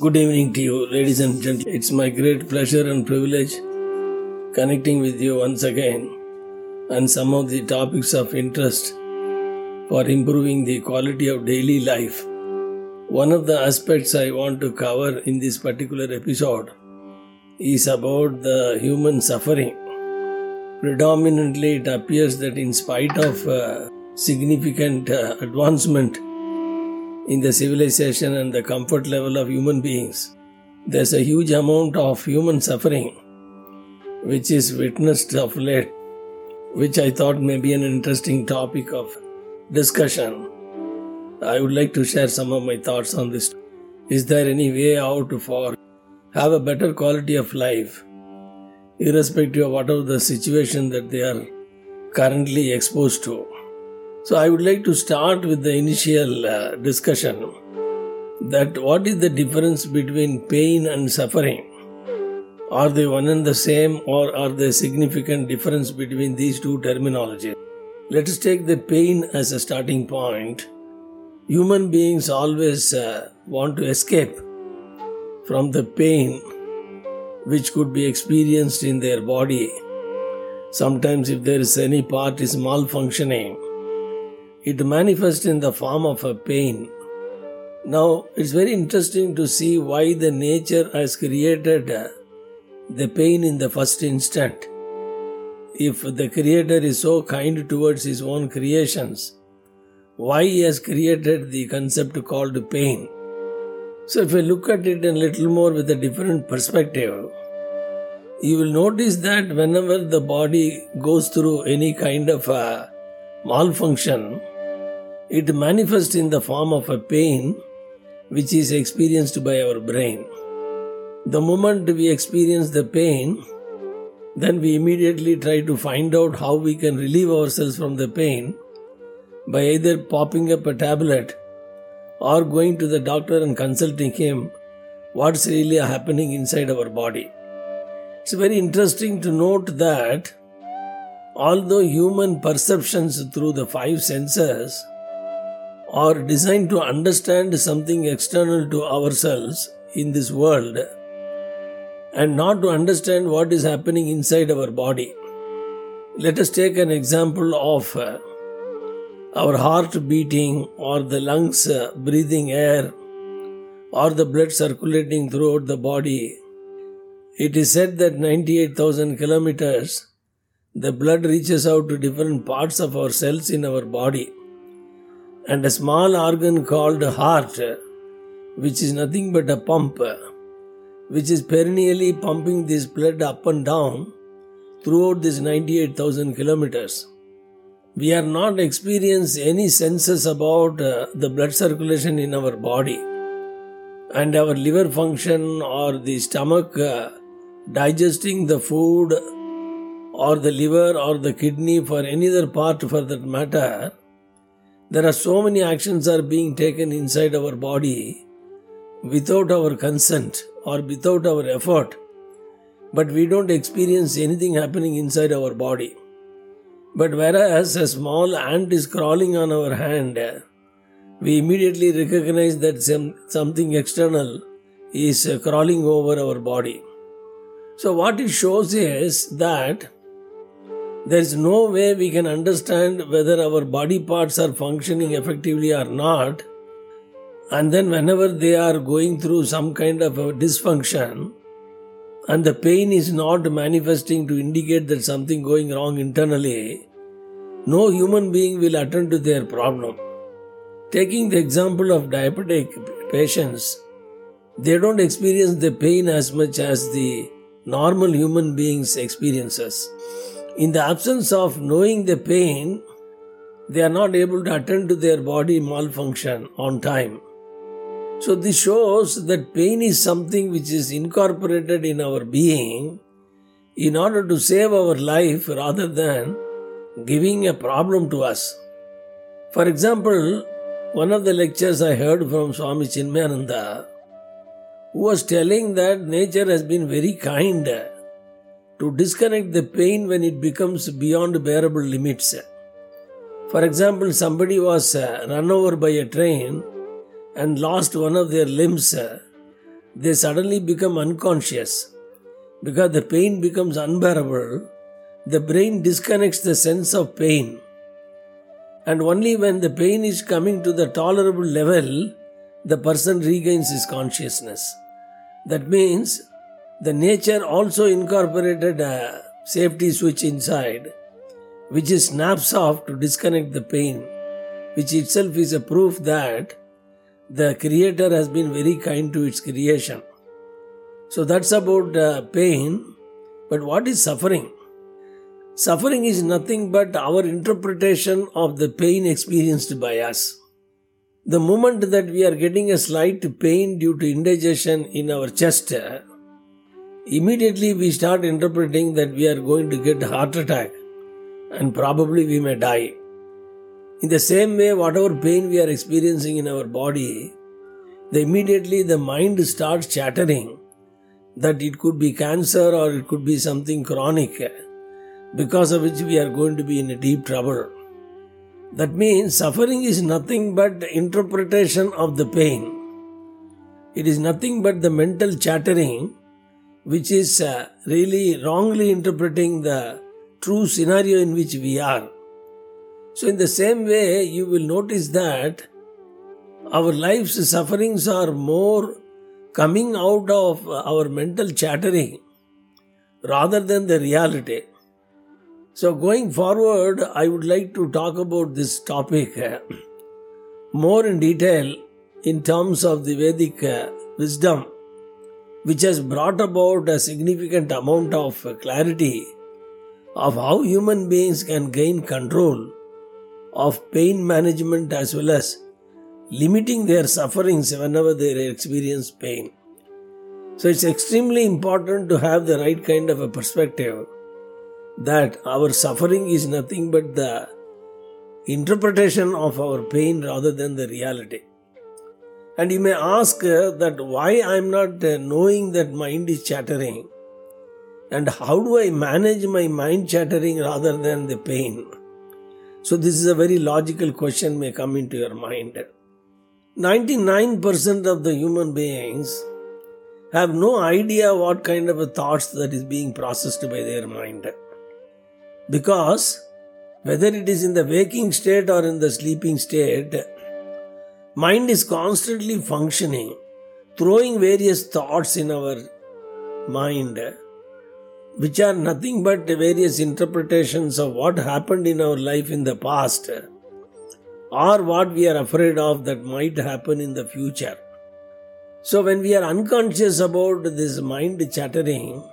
Good evening to you, ladies and gentlemen. It's my great pleasure and privilege connecting with you once again on some of the topics of interest for improving the quality of daily life. One of the aspects I want to cover in this particular episode is about the human suffering. Predominantly, it appears that in spite of uh, significant uh, advancement in the civilization and the comfort level of human beings, there's a huge amount of human suffering which is witnessed of late, which I thought may be an interesting topic of discussion. I would like to share some of my thoughts on this. Is there any way out for have a better quality of life, irrespective of whatever the situation that they are currently exposed to? So, I would like to start with the initial uh, discussion that what is the difference between pain and suffering? Are they one and the same, or are there significant difference between these two terminologies? Let us take the pain as a starting point. Human beings always uh, want to escape from the pain which could be experienced in their body. Sometimes, if there is any part is malfunctioning, it manifests in the form of a pain. Now, it's very interesting to see why the nature has created uh, the pain in the first instant. If the Creator is so kind towards His own creations, why He has created the concept called pain? So, if we look at it a little more with a different perspective, you will notice that whenever the body goes through any kind of a malfunction, it manifests in the form of a pain which is experienced by our brain. The moment we experience the pain, then we immediately try to find out how we can relieve ourselves from the pain by either popping up a tablet or going to the doctor and consulting him what's really happening inside our body. It's very interesting to note that although human perceptions through the five senses are designed to understand something external to ourselves in this world and not to understand what is happening inside our body. Let us take an example of uh, our heart beating or the lungs uh, breathing air or the blood circulating throughout the body. It is said that 98,000 kilometers the blood reaches out to different parts of our cells in our body. And a small organ called heart, which is nothing but a pump, which is perennially pumping this blood up and down throughout this 98,000 kilometers. We are not experience any senses about uh, the blood circulation in our body and our liver function or the stomach uh, digesting the food or the liver or the kidney for any other part for that matter there are so many actions are being taken inside our body without our consent or without our effort but we don't experience anything happening inside our body. But whereas a small ant is crawling on our hand we immediately recognize that some, something external is crawling over our body. So what it shows is that there is no way we can understand whether our body parts are functioning effectively or not. And then, whenever they are going through some kind of a dysfunction, and the pain is not manifesting to indicate that something going wrong internally, no human being will attend to their problem. Taking the example of diabetic patients, they don't experience the pain as much as the normal human beings experiences in the absence of knowing the pain, they are not able to attend to their body malfunction on time. So, this shows that pain is something which is incorporated in our being in order to save our life rather than giving a problem to us. For example, one of the lectures I heard from Swami Chinmayananda, who was telling that nature has been very kind to disconnect the pain when it becomes beyond bearable limits. For example, somebody was uh, run over by a train and lost one of their limbs. they suddenly become unconscious. Because the pain becomes unbearable, the brain disconnects the sense of pain. And only when the pain is coming to the tolerable level, the person regains his consciousness. That means the nature also incorporated a safety switch inside, which is snaps off to disconnect the pain, which itself is a proof that the creator has been very kind to its creation. So that's about uh, pain. But what is suffering? Suffering is nothing but our interpretation of the pain experienced by us. The moment that we are getting a slight pain due to indigestion in our chest, immediately we start interpreting that we are going to get heart attack and probably we may die. In the same way, whatever pain we are experiencing in our body, the immediately the mind starts chattering that it could be cancer or it could be something chronic because of which we are going to be in a deep trouble. That means suffering is nothing but interpretation of the pain. It is nothing but the mental chattering which is uh, really wrongly interpreting the true scenario in which we are. So, in the same way, you will notice that our life's sufferings are more coming out of our mental chattering rather than the reality. So, going forward, I would like to talk about this topic uh, more in detail in terms of the Vedic uh, wisdom, which has brought about a significant amount of clarity of how human beings can gain control of pain management as well as limiting their sufferings whenever they experience pain. So it's extremely important to have the right kind of a perspective that our suffering is nothing but the interpretation of our pain rather than the reality. And you may ask uh, that why I am not uh, knowing that mind is chattering and how do I manage my mind chattering rather than the pain? So, this is a very logical question may come into your mind. 99% of the human beings have no idea what kind of a thoughts that is being processed by their mind. Because whether it is in the waking state or in the sleeping state, mind is constantly functioning, throwing various thoughts in our mind which are nothing but various interpretations of what happened in our life in the past or what we are afraid of that might happen in the future. So, when we are unconscious about this mind chattering,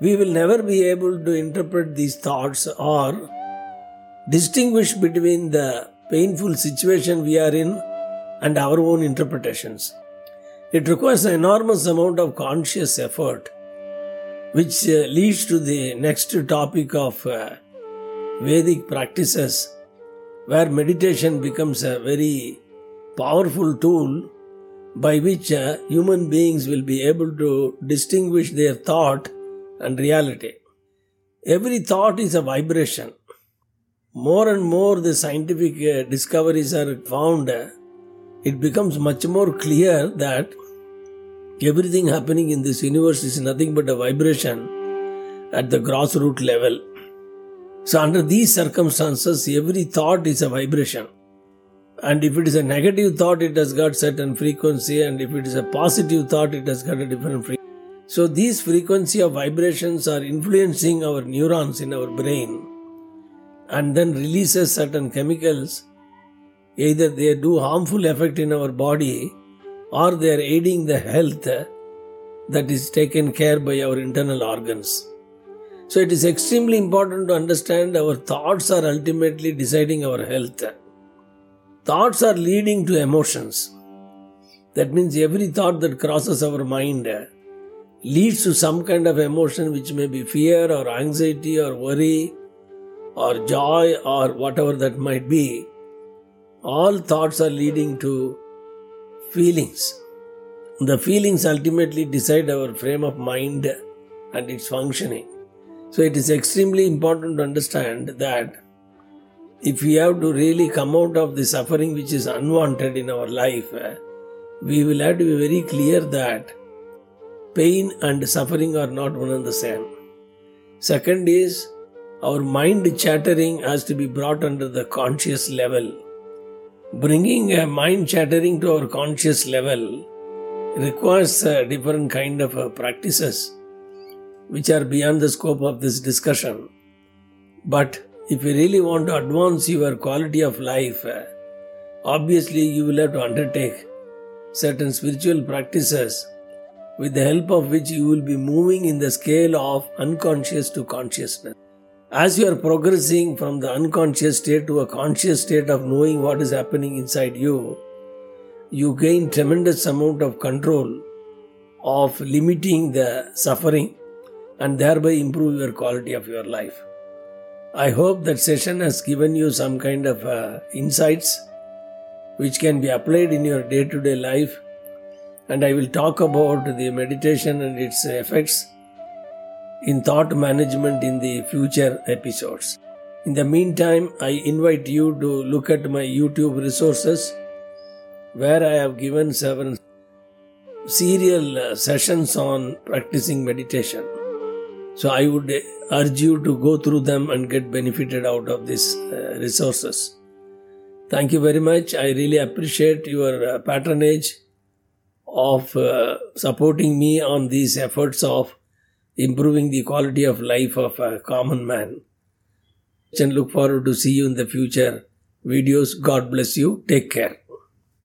we will never be able to interpret these thoughts or distinguish between the painful situation we are in and our own interpretations. It requires an enormous amount of conscious effort which uh, leads to the next topic of uh, Vedic practices, where meditation becomes a very powerful tool by which uh, human beings will be able to distinguish their thought and reality. Every thought is a vibration. More and more the scientific uh, discoveries are found, uh, it becomes much more clear that Everything happening in this universe is nothing but a vibration at the grassroots level. So, under these circumstances, every thought is a vibration. And if it is a negative thought, it has got certain frequency, and if it is a positive thought, it has got a different frequency. So, these frequency of vibrations are influencing our neurons in our brain and then releases certain chemicals. Either they do harmful effect in our body or they are aiding the health that is taken care by our internal organs. So it is extremely important to understand our thoughts are ultimately deciding our health. Thoughts are leading to emotions. That means every thought that crosses our mind leads to some kind of emotion which may be fear or anxiety or worry or joy or whatever that might be. All thoughts are leading to feelings. The feelings ultimately decide our frame of mind and its functioning. So it is extremely important to understand that if we have to really come out of the suffering which is unwanted in our life, we will have to be very clear that pain and suffering are not one and the same. Second is our mind chattering has to be brought under the conscious level. Bringing a mind chattering to our conscious level requires a different kind of uh, practices which are beyond the scope of this discussion. But if you really want to advance your quality of life, uh, obviously you will have to undertake certain spiritual practices with the help of which you will be moving in the scale of unconscious to consciousness. As you are progressing from the unconscious state to a conscious state of knowing what is happening inside you, you gain tremendous amount of control of limiting the suffering and thereby improve your quality of your life. I hope that session has given you some kind of uh, insights which can be applied in your day to day life. And I will talk about the meditation and its effects in thought management in the future episodes. In the meantime, I invite you to look at my YouTube resources where I have given several serial uh, sessions on practicing meditation. So I would urge you to go through them and get benefited out of these uh, resources. Thank you very much. I really appreciate your uh, patronage of supporting me on these efforts of improving the quality of life of a common man. And look forward to see you in the future videos. God bless you. Take care.